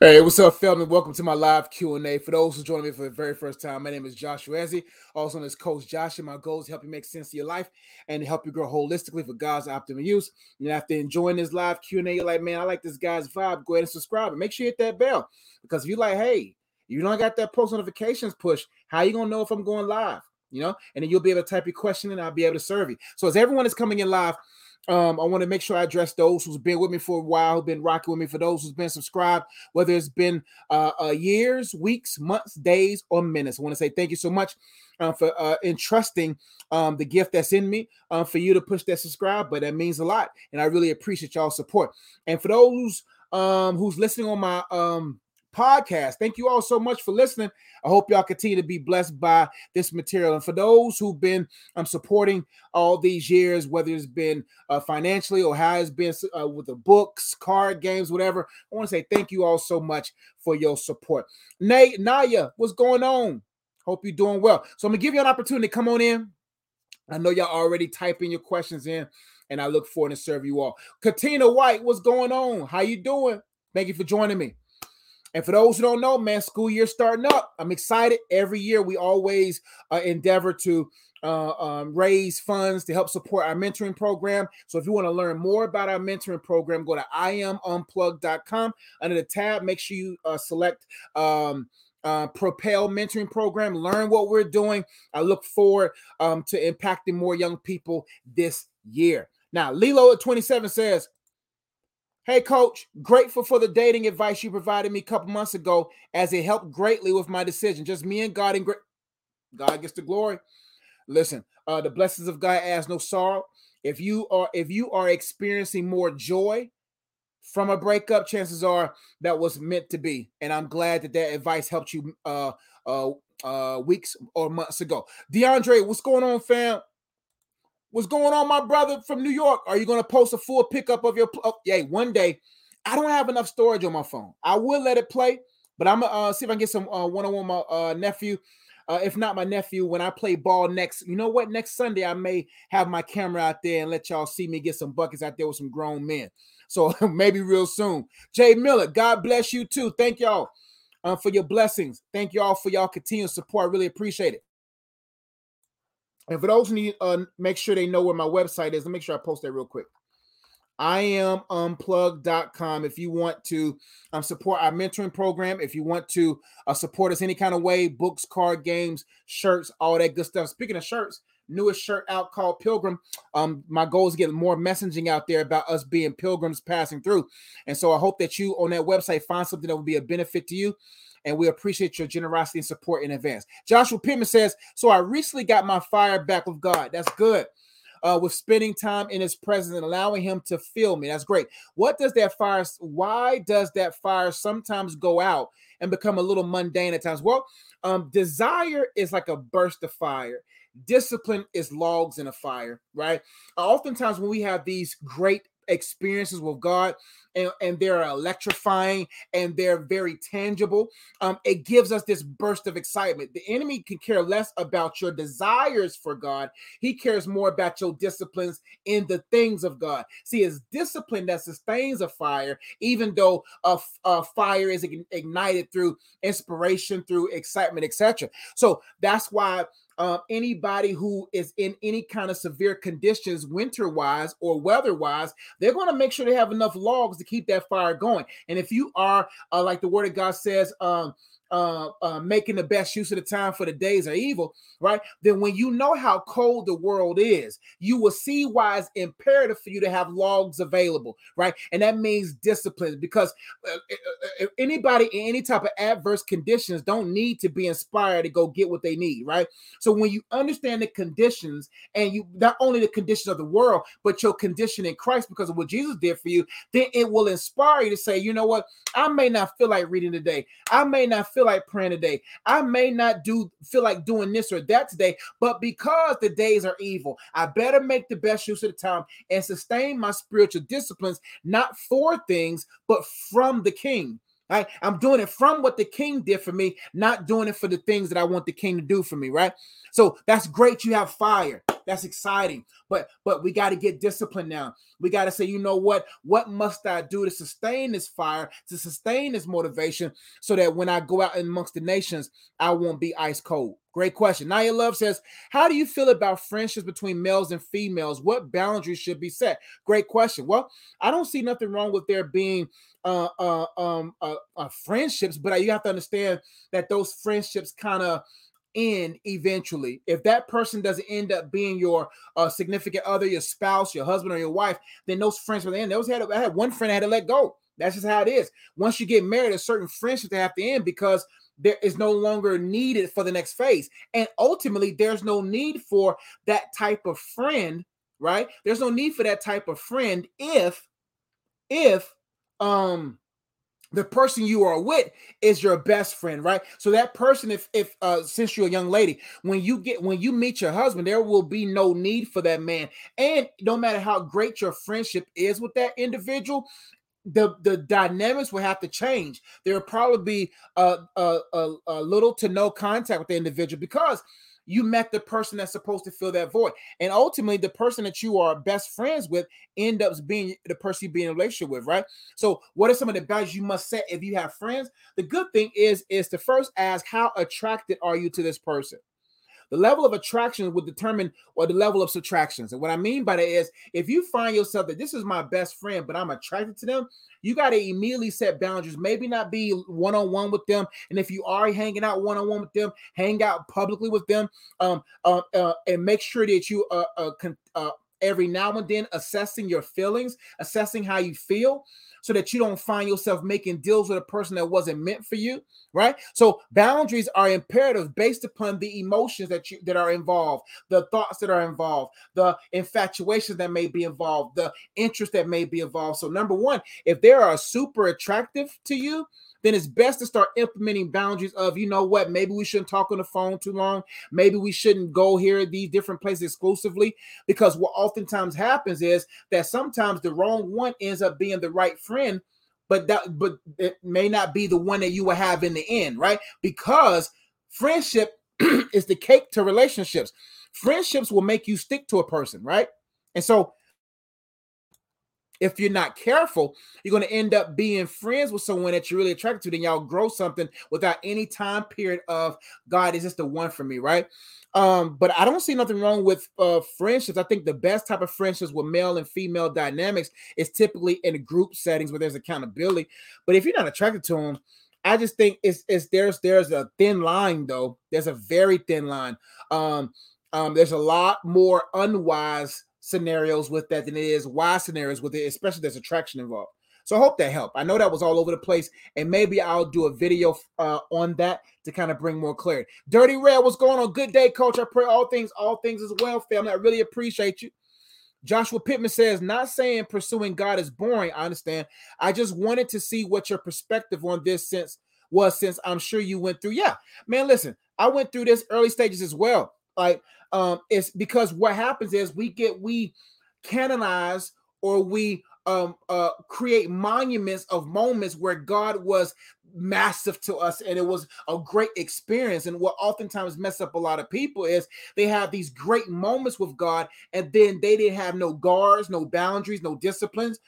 Hey, what's up, Feldman? Welcome to my live Q&A. For those who join me for the very first time, my name is Joshua Ezzy, also known as Coach Josh, and my goal is to help you make sense of your life and help you grow holistically for God's optimal use. And after enjoying this live Q&A, you're like, man, I like this guy's vibe, go ahead and subscribe and make sure you hit that bell. Because if you're like, hey, you don't got that post notifications push, how you gonna know if I'm going live? You know, and then you'll be able to type your question and I'll be able to serve you. So as everyone is coming in live, um, I want to make sure I address those who's been with me for a while, who've been rocking with me. For those who's been subscribed, whether it's been uh, uh, years, weeks, months, days, or minutes, I want to say thank you so much uh, for uh, entrusting um, the gift that's in me uh, for you to push that subscribe. But that means a lot, and I really appreciate y'all support. And for those um, who's listening on my um, podcast. Thank you all so much for listening. I hope y'all continue to be blessed by this material. And for those who've been um, supporting all these years, whether it's been uh, financially or how it's been uh, with the books, card games, whatever, I want to say thank you all so much for your support. Nate, Naya, what's going on? Hope you're doing well. So I'm gonna give you an opportunity to come on in. I know y'all already typing your questions in, and I look forward to serve you all. Katina White, what's going on? How you doing? Thank you for joining me. And for those who don't know, man, school year starting up. I'm excited. Every year we always uh, endeavor to uh, um, raise funds to help support our mentoring program. So if you want to learn more about our mentoring program, go to iamunplug.com. Under the tab, make sure you uh, select um, uh, Propel Mentoring Program. Learn what we're doing. I look forward um, to impacting more young people this year. Now, Lilo at 27 says, Hey, coach, grateful for the dating advice you provided me a couple months ago as it helped greatly with my decision. Just me and God and gra- God gets the glory. Listen, uh, the blessings of God has no sorrow. If you are if you are experiencing more joy from a breakup, chances are that was meant to be. And I'm glad that that advice helped you uh uh uh weeks or months ago. DeAndre, what's going on, fam? What's going on, my brother from New York? Are you going to post a full pickup of your? Oh, yeah, one day. I don't have enough storage on my phone. I will let it play, but I'm gonna uh, see if I can get some uh, one-on-one my uh, nephew. Uh, if not my nephew, when I play ball next, you know what? Next Sunday, I may have my camera out there and let y'all see me get some buckets out there with some grown men. So maybe real soon. Jay Miller, God bless you too. Thank y'all uh, for your blessings. Thank y'all for y'all continued support. I really appreciate it. And for those who need uh make sure they know where my website is, let me make sure I post that real quick. I am unplug.com if you want to um, support our mentoring program, if you want to uh, support us any kind of way, books, card games, shirts, all that good stuff. Speaking of shirts, newest shirt out called Pilgrim. Um, my goal is to get more messaging out there about us being pilgrims passing through. And so I hope that you on that website find something that will be a benefit to you and we appreciate your generosity and support in advance. Joshua Pittman says, So I recently got my fire back with God. That's good. Uh, with spending time in his presence and allowing him to feel me. That's great. What does that fire, why does that fire sometimes go out and become a little mundane at times? Well, um, desire is like a burst of fire. Discipline is logs in a fire, right? Oftentimes, when we have these great experiences with God, and, and they're electrifying and they're very tangible. Um, it gives us this burst of excitement. The enemy can care less about your desires for God, he cares more about your disciplines in the things of God. See, it's discipline that sustains a fire, even though a, a fire is ignited through inspiration, through excitement, etc. So that's why uh, anybody who is in any kind of severe conditions, winter wise or weather wise, they're going to make sure they have enough logs to keep that fire going. And if you are, uh, like the word of God says, um, uh, uh, making the best use of the time for the days are evil, right? Then when you know how cold the world is, you will see why it's imperative for you to have logs available, right? And that means discipline because uh, uh, uh anybody in any type of adverse conditions don't need to be inspired to go get what they need, right? So when you understand the conditions and you not only the conditions of the world, but your condition in Christ because of what Jesus did for you, then it will inspire you to say, you know what, I may not feel like reading today, I may not feel like praying today. I may not do feel like doing this or that today, but because the days are evil, I better make the best use of the time and sustain my spiritual disciplines, not for things, but from the king. Right? I'm doing it from what the king did for me, not doing it for the things that I want the king to do for me, right? So that's great. You have fire. That's exciting. But but we got to get disciplined now. We got to say, you know what? What must I do to sustain this fire, to sustain this motivation, so that when I go out amongst the nations, I won't be ice cold? Great question. Naya Love says, How do you feel about friendships between males and females? What boundaries should be set? Great question. Well, I don't see nothing wrong with there being uh, uh, um, uh, uh friendships, but you have to understand that those friendships kind of end eventually. If that person doesn't end up being your uh, significant other, your spouse, your husband, or your wife, then those friends will end. Those had I had one friend I had to let go. That's just how it is. Once you get married, a certain friendships have to end because there is no longer needed for the next phase. And ultimately, there's no need for that type of friend, right? There's no need for that type of friend if if um the person you are with is your best friend right? So that person if if uh since you're a young lady when you get when you meet your husband there will be no need for that man. And no matter how great your friendship is with that individual the the dynamics will have to change. There will probably be a, a, a, a little to no contact with the individual because you met the person that's supposed to fill that void. And ultimately, the person that you are best friends with end up being the person you be in a relationship with, right? So, what are some of the boundaries you must set if you have friends? The good thing is, is to first ask, how attracted are you to this person? The level of attraction would determine or the level of subtractions. And what I mean by that is if you find yourself that this is my best friend, but I'm attracted to them, you got to immediately set boundaries. Maybe not be one on one with them. And if you are hanging out one on one with them, hang out publicly with them um, uh, uh, and make sure that you uh, uh, uh every now and then assessing your feelings, assessing how you feel so that you don't find yourself making deals with a person that wasn't meant for you, right? So boundaries are imperative based upon the emotions that you that are involved, the thoughts that are involved, the infatuation that may be involved, the interest that may be involved. So number 1, if they are super attractive to you, then it's best to start implementing boundaries of, you know what, maybe we shouldn't talk on the phone too long. Maybe we shouldn't go here these different places exclusively. Because what oftentimes happens is that sometimes the wrong one ends up being the right friend, but that but it may not be the one that you will have in the end, right? Because friendship is the cake to relationships. Friendships will make you stick to a person, right? And so if you're not careful, you're going to end up being friends with someone that you're really attracted to. Then y'all grow something without any time period of God, is this the one for me, right? Um, but I don't see nothing wrong with uh friendships. I think the best type of friendships with male and female dynamics is typically in group settings where there's accountability. But if you're not attracted to them, I just think it's it's there's there's a thin line though. There's a very thin line. Um, um, there's a lot more unwise scenarios with that than it is why scenarios with it, especially there's attraction involved. So I hope that helped. I know that was all over the place, and maybe I'll do a video uh, on that to kind of bring more clarity. Dirty Red, what's going on? Good day, coach. I pray all things, all things as well, family. I really appreciate you. Joshua Pittman says, not saying pursuing God is boring. I understand. I just wanted to see what your perspective on this since was, since I'm sure you went through. Yeah, man, listen, I went through this early stages as well. Like, um, it's because what happens is we get we canonize or we um uh create monuments of moments where God was massive to us and it was a great experience. And what oftentimes mess up a lot of people is they have these great moments with god and then they didn't have no guards no boundaries no disciplines.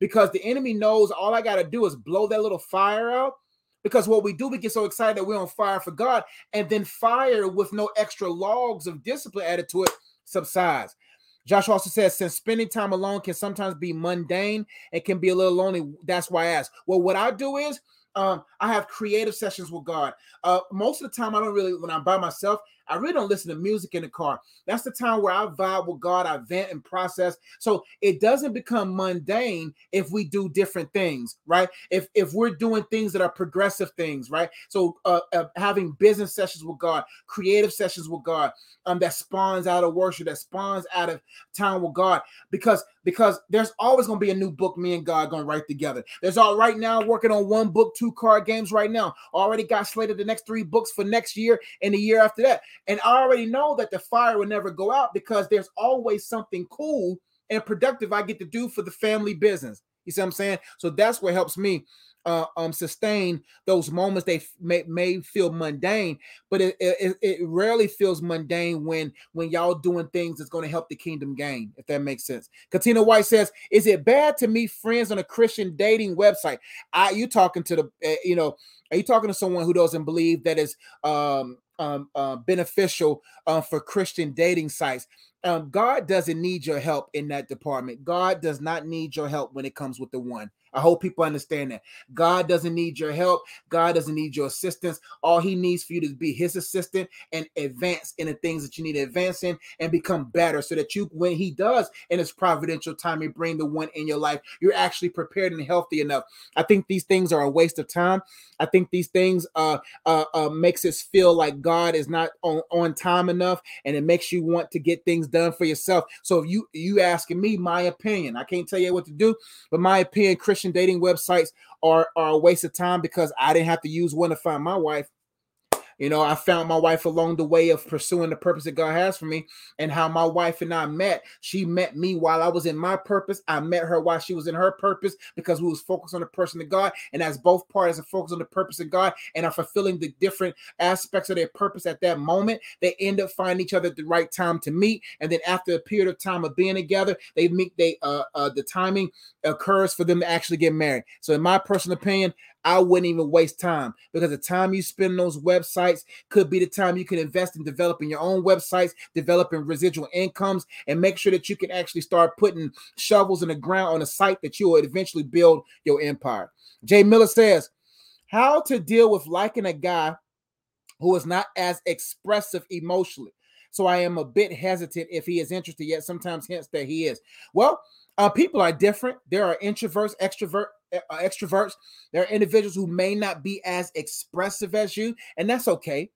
Because the enemy knows all i got to do is blow that little fire out because what we do, we get so excited that we're on fire for God, and then fire with no extra logs of discipline added to it subsides. Josh also says, since spending time alone can sometimes be mundane and can be a little lonely, that's why I ask. Well, what I do is um, I have creative sessions with God. Uh, most of the time, I don't really, when I'm by myself, I really don't listen to music in the car. That's the time where I vibe with God, I vent and process. So it doesn't become mundane if we do different things, right? If if we're doing things that are progressive things, right? So uh, uh, having business sessions with God, creative sessions with God, um, that spawns out of worship, that spawns out of time with God, because because there's always going to be a new book me and God going to write together. There's all right now working on one book, two card games right now. Already got slated the next three books for next year and the year after that. And I already know that the fire will never go out because there's always something cool and productive I get to do for the family business. You see what I'm saying? So that's what helps me uh, um sustain those moments they may, may feel mundane but it, it, it rarely feels mundane when when y'all doing things that's going to help the kingdom gain if that makes sense katina white says is it bad to meet friends on a christian dating website i you talking to the uh, you know are you talking to someone who doesn't believe that is um um, uh, beneficial uh, for Christian dating sites um, God doesn't need your help in that department. God does not need your help when it comes with the one. I hope people understand that. God doesn't need your help. God doesn't need your assistance. All he needs for you to be his assistant and advance in the things that you need to advance in and become better so that you, when he does in his providential time, he bring the one in your life, you're actually prepared and healthy enough. I think these things are a waste of time. I think these things uh, uh, uh makes us feel like God is not on, on time enough and it makes you want to get things done for yourself. So if you you asking me my opinion, I can't tell you what to do, but my opinion, Christian Christian dating websites are, are a waste of time because I didn't have to use one to find my wife. You know, I found my wife along the way of pursuing the purpose that God has for me and how my wife and I met. She met me while I was in my purpose. I met her while she was in her purpose because we was focused on the person of God. And as both parties are focused on the purpose of God and are fulfilling the different aspects of their purpose at that moment, they end up finding each other at the right time to meet. And then after a period of time of being together, they meet, they uh, uh the timing occurs for them to actually get married. So in my personal opinion, I wouldn't even waste time because the time you spend on those websites could be the time you can invest in developing your own websites, developing residual incomes, and make sure that you can actually start putting shovels in the ground on a site that you will eventually build your empire. Jay Miller says, How to deal with liking a guy who is not as expressive emotionally. So I am a bit hesitant if he is interested, yet sometimes hints that he is. Well, uh, people are different. There are introverts, extrovert, extroverts. There are individuals who may not be as expressive as you, and that's okay.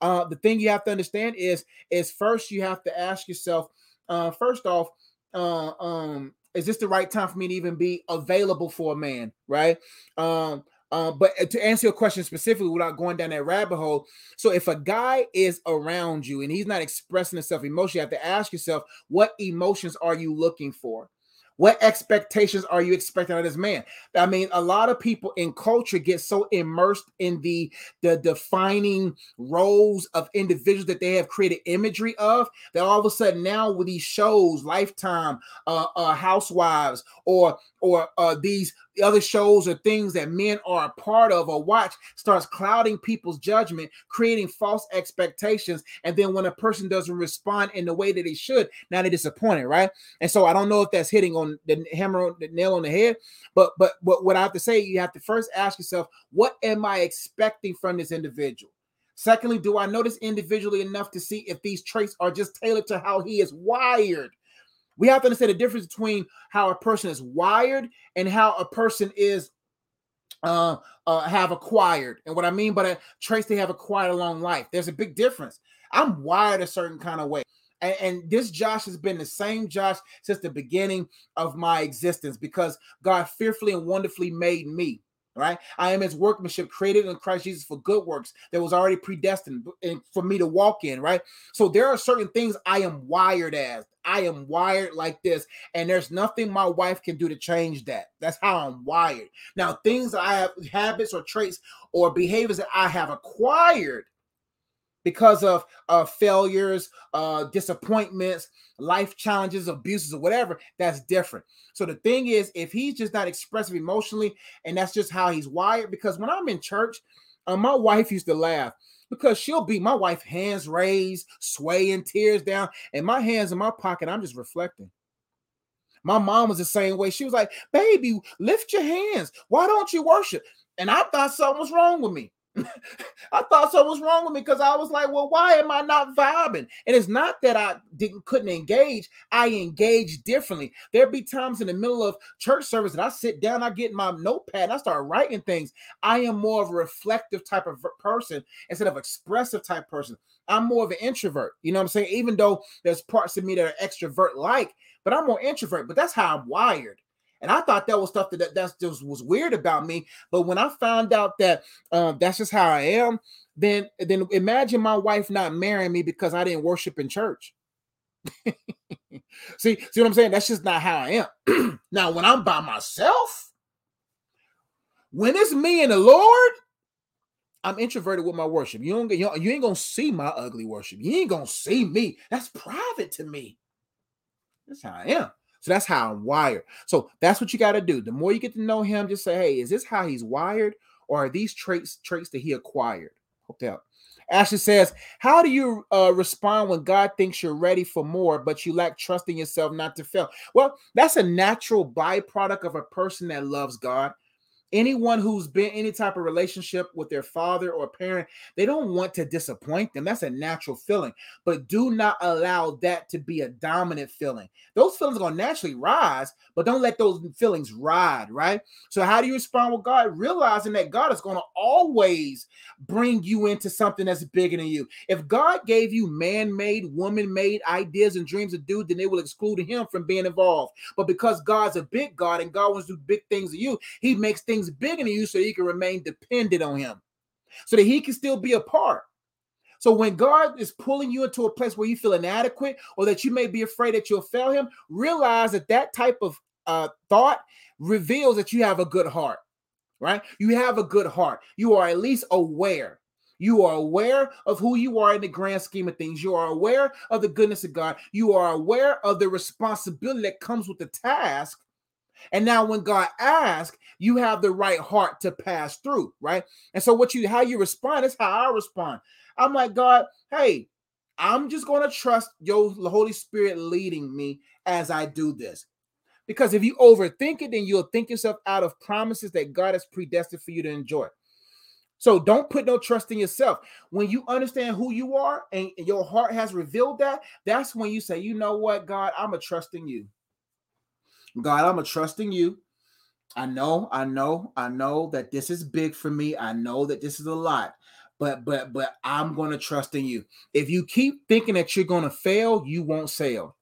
Uh, the thing you have to understand is is first you have to ask yourself. Uh, first off, uh, um, is this the right time for me to even be available for a man? Right. Um, uh, but to answer your question specifically without going down that rabbit hole, so if a guy is around you and he's not expressing himself emotionally, you have to ask yourself, what emotions are you looking for? What expectations are you expecting of this man? I mean, a lot of people in culture get so immersed in the the defining roles of individuals that they have created imagery of that all of a sudden now with these shows, Lifetime, uh, uh Housewives, or or uh, these other shows or things that men are a part of or watch starts clouding people's judgment, creating false expectations. And then when a person doesn't respond in the way that they should, now they're disappointed, right? And so I don't know if that's hitting on the hammer, on the nail on the head, but but but what I have to say, you have to first ask yourself, what am I expecting from this individual? Secondly, do I know this individually enough to see if these traits are just tailored to how he is wired? We have to understand the difference between how a person is wired and how a person is uh, uh, have acquired. And what I mean by that, traits they have acquired along life. There's a big difference. I'm wired a certain kind of way. And, and, this Josh has been the same Josh since the beginning of my existence because God fearfully and wonderfully made me right? I am his workmanship created in Christ Jesus for good works that was already predestined for me to walk in, right? So there are certain things I am wired as. I am wired like this, and there's nothing my wife can do to change that. That's how I'm wired. Now, things I have habits or traits or behaviors that I have acquired because of uh, failures, uh, disappointments, life challenges, abuses, or whatever, that's different. So the thing is, if he's just not expressive emotionally, and that's just how he's wired, because when I'm in church, uh, my wife used to laugh because she'll be my wife, hands raised, swaying, tears down, and my hands in my pocket. I'm just reflecting. My mom was the same way. She was like, Baby, lift your hands. Why don't you worship? And I thought something was wrong with me. I thought something was wrong with me because I was like, well, why am I not vibing? And it's not that I didn't couldn't engage. I engage differently. There'd be times in the middle of church service that I sit down, I get my notepad, and I start writing things. I am more of a reflective type of person instead of expressive type person. I'm more of an introvert. You know what I'm saying? Even though there's parts of me that are extrovert like, but I'm more introvert. But that's how I'm wired. And I thought that was stuff that, that that's just was weird about me. But when I found out that um, that's just how I am, then then imagine my wife not marrying me because I didn't worship in church. see, see what I'm saying? That's just not how I am. now, when I'm by myself, When it's me and the Lord, I'm introverted with my worship. You don't you, you ain't gonna see my ugly worship. You ain't gonna see me. That's private to me. That's how I am. So that's how I'm wired. So that's what you got to do. The more you get to know him, just say, hey, is this how he's wired? Or are these traits traits that he acquired? Hope that Ashley says, How do you uh, respond when God thinks you're ready for more, but you lack trust in yourself not to fail? Well, that's a natural byproduct of a person that loves God anyone who's been any type of relationship with their father or parent they don't want to disappoint them. That's a natural feeling. But do not allow that to be a dominant feeling. Those feelings are going to naturally rise but don't let those feelings ride right? So how do you respond with god? Realizing that god is going to always bring you into something that's bigger than you. If god gave you man-made woman-made ideas and dreams to do then they will exclude him from being involved. But because god's a big god and god wants to do big things to you he makes things things bigger than you so you can remain dependent on him, so that he can still be a part. So when God is pulling you into a place where you feel inadequate or that you may be afraid that you'll fail him, realize that that type of uh, thought reveals that you have a good heart, right? You have a good heart. You are at least aware. You are aware of who you are in the grand scheme of things. You are aware of the goodness of God. You are aware of the responsibility that comes with the task and now when God asks, you have the right heart to pass through, right? And so what you how you respond is how I respond. I'm like, God, hey, I'm just going to trust your Holy Spirit leading me as I do this. Because if you overthink it, then you'll think yourself out of promises that God has predestined for you to enjoy. So don't put no trust in yourself. When you understand who you are and your heart has revealed that, that's when you say, you know what, God, I'm a trusting you. God, I'm a trusting you. I know, I know, I know that this is big for me. I know that this is a lot, but but but I'm to trust in you. If you keep thinking that you're to fail, you won't sail.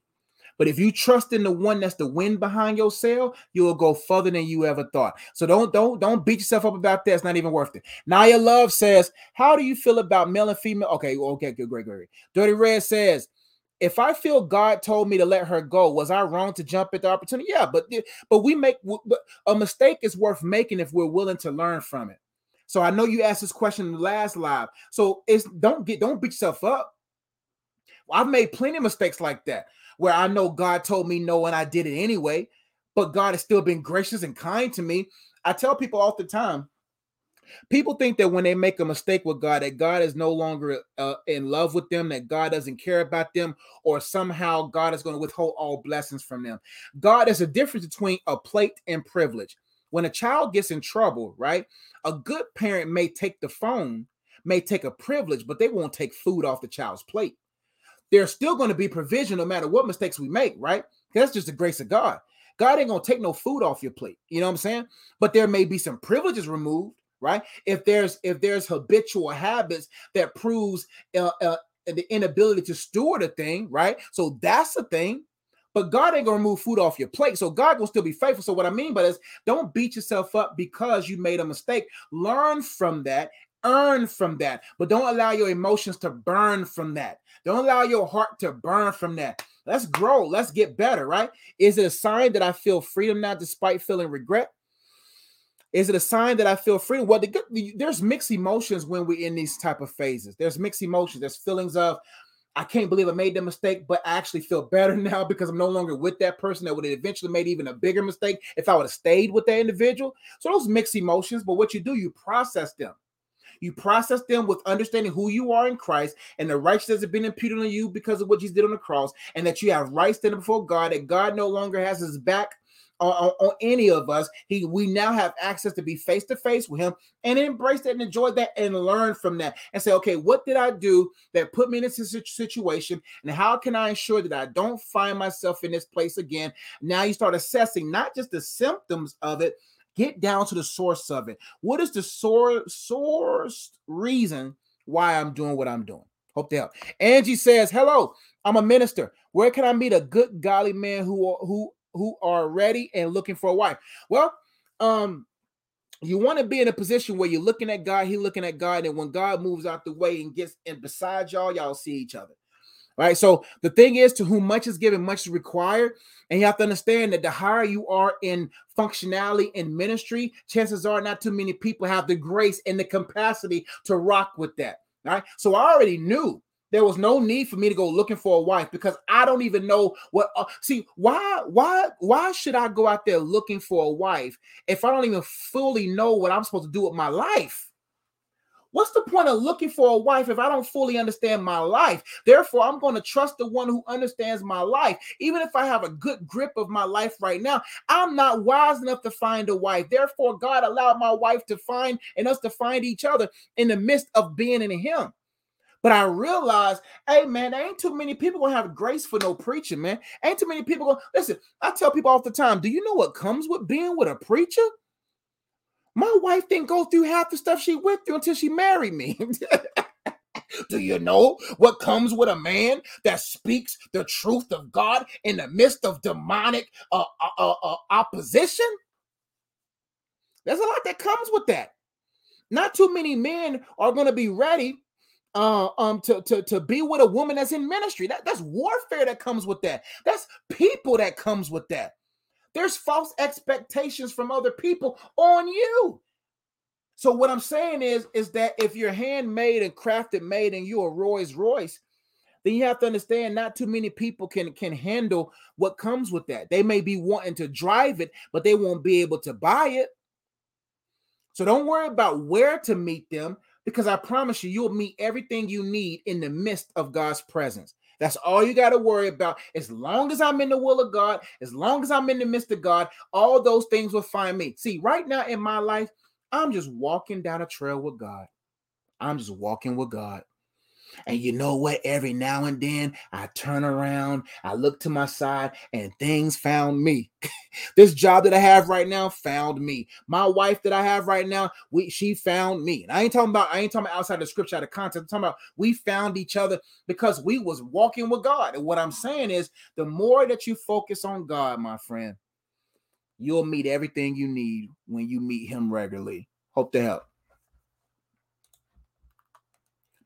But if you trust in the one that's the wind behind your sail, you will go further than you ever thought. So don't don't don't beat yourself up about that. It's not even worth it. Naya Love says, "How do you feel about male and female?" Okay, okay, good, great, great. Dirty Red says, if I feel God told me to let her go, was I wrong to jump at the opportunity? Yeah, but but we make but a mistake is worth making if we're willing to learn from it. So I know you asked this question last live. So it's don't get don't beat yourself up. I've made plenty of mistakes like that where I know God told me no and I did it anyway, but God has still been gracious and kind to me. I tell people all the time, People think that when they make a mistake with God, that God is no longer uh, in love with them, that God doesn't care about them, or somehow God is going to withhold all blessings from them. God is a difference between a plate and privilege. When a child gets in trouble, right, a good parent may take the phone, may take a privilege, but they won't take food off the child's plate. There's still going to be provision no matter what mistakes we make, right? That's just the grace of God. God ain't gonna take no food off your plate. You know what I'm saying? But there may be some privileges removed right if there's if there's habitual habits that proves uh, uh, the inability to steward a thing right so that's a thing but God ain't gonna remove food off your plate. So God will still be faithful. So what I mean by this, don't beat yourself up because you made a mistake. Learn from that, earn from that, but don't allow your emotions to burn from that. Don't allow your heart to burn from that. Let's grow. Let's get better, right? Is it a sign that I feel freedom now despite feeling regret? Is it a sign that I feel free? Well, the, the, there's mixed emotions when we're in these type of phases. There's mixed emotions. There's feelings of I can't believe I made the mistake, but I actually feel better now because I'm no longer with that person that would have eventually made even a bigger mistake if I would have stayed with that individual. So those mixed emotions, but what you do, you process them. You process them with understanding who you are in Christ and the righteousness has been imputed on you because of what Jesus did on the cross, and that you have right standing before God, that God no longer has his back on, on, any of us. He we now have access to be face to face with him and embrace that and enjoy that and learn from that and say, okay, what did I do that put me in this situation? And how can I ensure that I don't find myself in this place again? Now you start assessing not just the symptoms of it, get down to the source of it. What is the source source reason why I'm doing what I'm doing? Hope they help. Angie says, Hello, I'm a minister. Where can I meet a good godly man who who who are ready and looking for a wife. Well, um, you want to be in a position where you're looking at God, He looking at God, and when God moves out the way and gets and beside y'all, y'all see each other. Right. So the thing is, to whom much is given, much is required. And you have to understand that the higher you are in functionality in ministry, chances are not too many people have the grace and the capacity to rock with that. Right. So I already knew there was no need for me to go looking for a wife because I don't even know what uh, see why why why should I go out there looking for a wife if I don't even fully know what I'm supposed to do with my life? What's the point of looking for a wife if I don't fully understand my life? Therefore, I'm going to trust the one who understands my life. Even if I have a good grip of my life right now, I'm not wise enough to find a wife. Therefore, God allowed my wife to find and us to find each other in the midst of being in Him. But I realized, hey man, ain't too many people gonna have grace for no preaching, man. Ain't too many people gonna listen. I tell people all the time, do you know what comes with being with a preacher? My wife didn't go through half the stuff she went through until she married me. Do you know what comes with a man that speaks the truth of God in the midst of demonic uh, uh, uh, uh opposition? There's a lot that comes with that. Not too many men are going to be ready uh, um to, to to be with a woman that's in ministry. That that's warfare that comes with that. That's people that comes with that. There's false expectations from other people on you. So what I'm saying is is that if you're handmade and crafted made and you're a Royce, then you have to understand not too many people can can handle what comes with that. They may be wanting to drive it, but they won't be able to buy it. So don't worry about where to meet them because I promise you, you'll meet everything you need in the midst of God's presence. That's all you got to worry about. As long as I'm in the will of God, as long as I'm in the midst of God, all those things will find me. See, right now in my life, I'm just walking down a trail with God. I'm just walking with God. And you know what? Every now and then I turn around, I look to my side, and things found me. this job that I have right now found me. My wife that I have right now, we she found me. And I ain't talking about I ain't talking about outside the scripture, out of context. I'm talking about we found each other because we was walking with God. And what I'm saying is the more that you focus on God, my friend, you'll meet everything you need when you meet him regularly. Hope to help.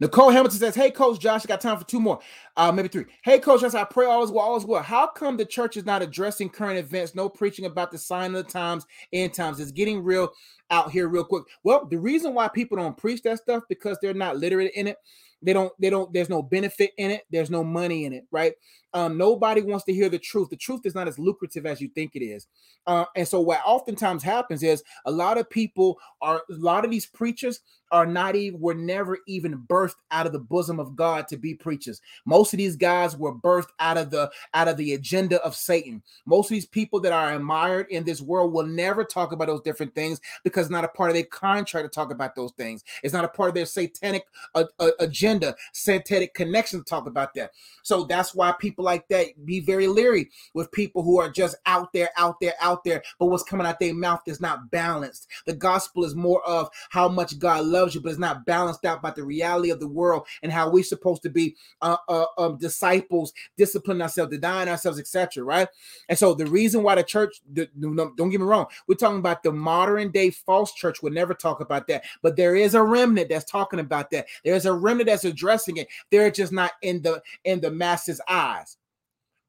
Nicole Hamilton says, Hey, Coach Josh, I got time for two more, uh, maybe three. Hey, Coach Josh, I pray all is well, all is well. How come the church is not addressing current events, no preaching about the sign of the times, end times? It's getting real out here real quick. Well, the reason why people don't preach that stuff because they're not literate in it. They don't, they don't, there's no benefit in it, there's no money in it, right? Um, nobody wants to hear the truth. The truth is not as lucrative as you think it is. Uh, and so what oftentimes happens is a lot of people are a lot of these preachers are not even were never even birthed out of the bosom of God to be preachers. Most of these guys were birthed out of the out of the agenda of Satan. Most of these people that are admired in this world will never talk about those different things because it's not a part of their contract to talk about those things. It's not a part of their satanic uh, uh, agenda, satanic connection to talk about that. So that's why people like that be very leery with people who are just out there, out there, out there, but what's coming out their mouth is not balanced. The gospel is more of how much God loves you, but it's not balanced out by the reality of the world and how we're supposed to be uh, uh, um, disciples, discipline ourselves, denying ourselves, etc. Right? And so the reason why the church, don't get me wrong, we're talking about the modern day false church would never talk about that, but there is a remnant that's talking about that. There's a remnant that's addressing it. They're just not in the in the masses' eyes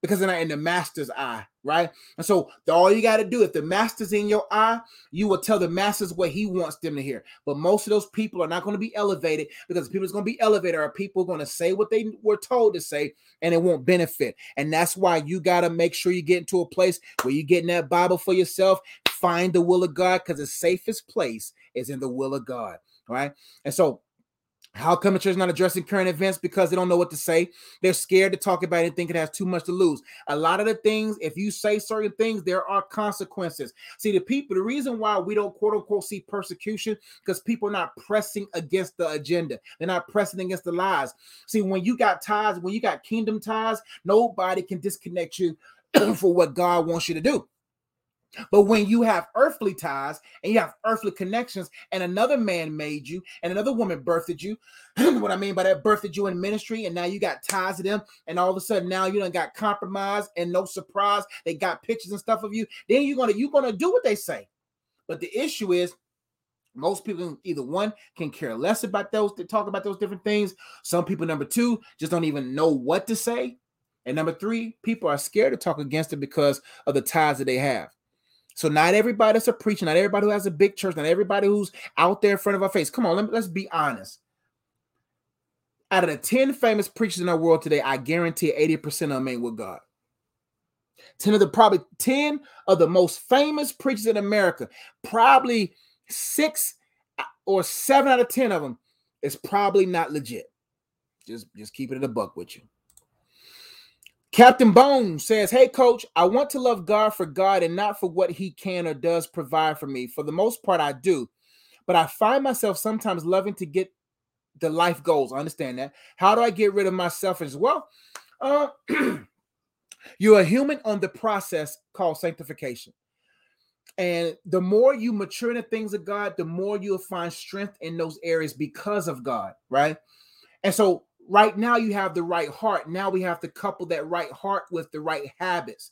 because they're not in the master's eye, right? And so all you got to do, if the master's in your eye, you will tell the masters what he wants them to hear. But most of those people are not going to be elevated because people that's going to be elevated are people going to say what they were told to say, and it won't benefit. And that's why you got to make sure you get into a place where you're getting that Bible for yourself. Find the will of God because the safest place is in the will of God, right? And so how come the church is not addressing current events? Because they don't know what to say. They're scared to talk about it and think it has too much to lose. A lot of the things, if you say certain things, there are consequences. See, the people, the reason why we don't quote unquote see persecution, because people are not pressing against the agenda. They're not pressing against the lies. See, when you got ties, when you got kingdom ties, nobody can disconnect you for what God wants you to do. But when you have earthly ties and you have earthly connections, and another man made you, and another woman birthed you, what I mean by that, birthed you in ministry, and now you got ties to them, and all of a sudden now you don't got compromised, and no surprise. They got pictures and stuff of you. Then you're gonna you're gonna do what they say. But the issue is Most people, either one, can care less about those to talk about those different things. Some people, number two, just don't even know what to say. And number three, people are scared to talk against it because of the ties that they have. So not everybody that's a preacher, not everybody who has a big church, not everybody who's out there in front of our face. Come on, let me, let's be honest. Out of the 10 famous preachers in our world today, I guarantee 80% of them ain't with God. 10 of the probably 10 of the most famous preachers in America, probably six uh, or seven out of 10 of them is probably not legit. Just, just keep it in a buck with you. Captain Bone says, Hey, coach, I want to love God for God and not for what he can or does provide for me. For the most part, I do. But I find myself sometimes loving to get the life goals. I understand that. How do I get rid of myself as well? Uh, you're a human on the process called sanctification. And the more you mature in the things of God, the more you'll find strength in those areas because of God, right? And so right now you have the right heart. Now we have to couple that right heart with the right habits.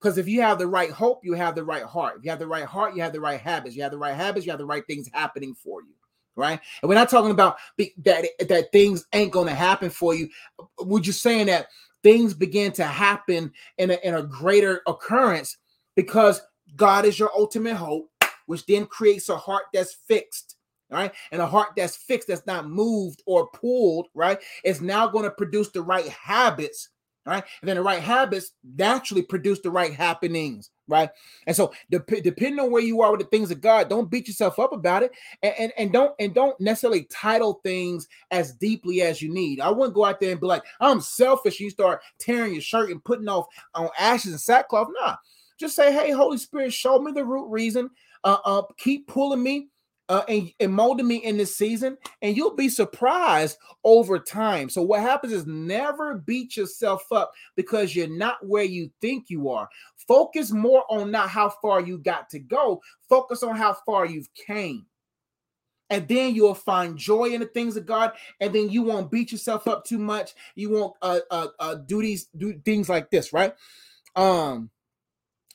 Because if you have the right hope, you have the right heart. If you have the right heart, you have the right habits. You have the right habits, you have the right things happening for you. Right. And we're not talking about that that things ain't gonna happen for you. We're just saying that things begin to happen in a, in a greater occurrence because God is your ultimate hope, which then creates a heart that's fixed right? And a heart that's fixed, that's not moved or pulled, right? Is now going to produce the right habits, right? And then the right habits naturally produce the right happenings, right? And so, dep- depending on where you are with the things of God, don't beat yourself up about it, and, and and don't and don't necessarily title things as deeply as you need. I wouldn't go out there and be like, "I'm selfish." You start tearing your shirt and putting off on ashes and sackcloth. Nah, just say, "Hey, Holy Spirit, show me the root reason." Uh, uh, keep pulling me uh, and, and molding me in this season, and you'll be surprised over time. So, what happens is never beat yourself up because you're not where you think you are. Focus more on not how far you got to go, focus on how far you've came. And then you'll find joy in the things of God, and then you won't beat yourself up too much. You won't uh, uh, uh do these do things like this, right? Um,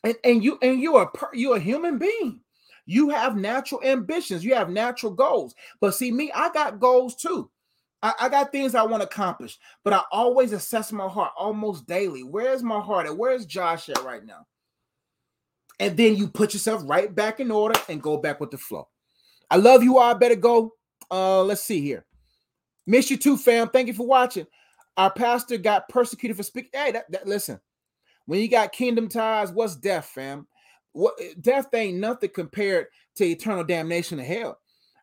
and and you and you are you're a human being you have natural ambitions, you have natural goals. But see, me, I got goals too. I, I got things I want to accomplish, but I always assess my heart almost daily. Where's my heart at? Where's Josh at right now? And then you put yourself right back in order and go back with the flow. I love you all. I better go. Uh, let's see here. Miss you too, fam. Thank you for watching. Our pastor got persecuted for speaking. Hey, that, that, listen. When you got kingdom ties, what's death, fam? What eh, death ain't nothing compared to eternal damnation in hell.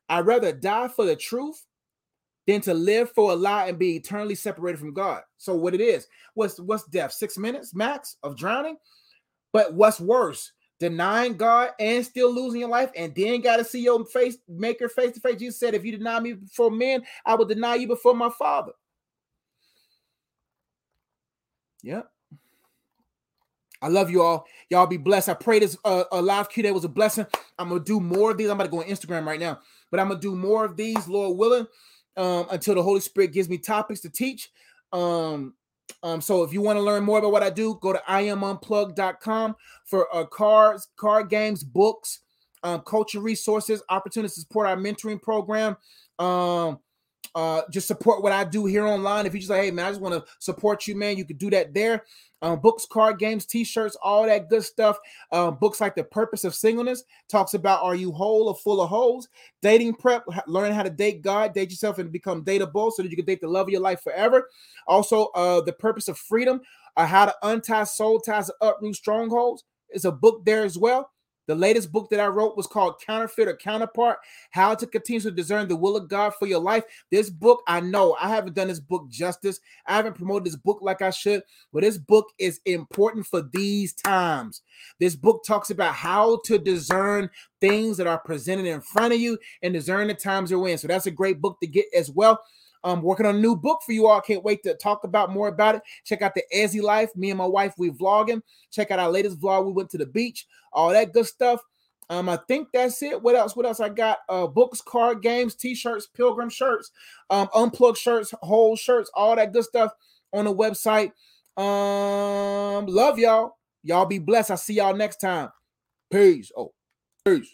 I'd rather die for the truth than to live for a lie and be eternally separated from God. So what it is, what's what's death? Six minutes max of drowning. But what's worse, denying God and still losing your life, and then got to see your face, maker face to face. Jesus said, "If you deny me before men, I will deny you before my Father." Yep. I love you all. Y'all be blessed. I pray this uh, uh, live Q day was a blessing. I'm gonna do more of these. I'm about to go on Instagram right now, but I'm gonna do more of these, Lord willing, um, until the Holy Spirit gives me topics to teach. Um, um, so if you want to learn more about what I do, go to iamunplug.com for uh, cards, card games, books, um, culture resources, opportunities to support our mentoring program. Um, uh, just support what I do here online. If you just like, hey man, I just want to support you, man, you could do that there um, books, card games, t-shirts, all that good stuff. Um, books like The Purpose of Singleness talks about are you whole or full of holes? Dating prep, learning how to date God, date yourself and become dateable so that you can date the love of your life forever. Also, uh, The Purpose of Freedom, uh, how to untie soul ties uproot strongholds. It's a book there as well. The latest book that I wrote was called Counterfeit or Counterpart How to Continue to Discern the Will of God for Your Life. This book, I know I haven't done this book justice. I haven't promoted this book like I should, but this book is important for these times. This book talks about how to discern things that are presented in front of you and discern the times you're in. So that's a great book to get as well. I'm working on a new book for you all. Can't wait to talk about more about it. Check out the Ezzy life. Me and my wife, we vlogging. Check out our latest vlog. We went to the beach, all that good stuff. Um, I think that's it. What else? What else? I got uh books, card games, t-shirts, pilgrim shirts, um, unplugged shirts, whole shirts, all that good stuff on the website. Um, love y'all. Y'all be blessed. I'll see y'all next time. Peace. Oh, peace.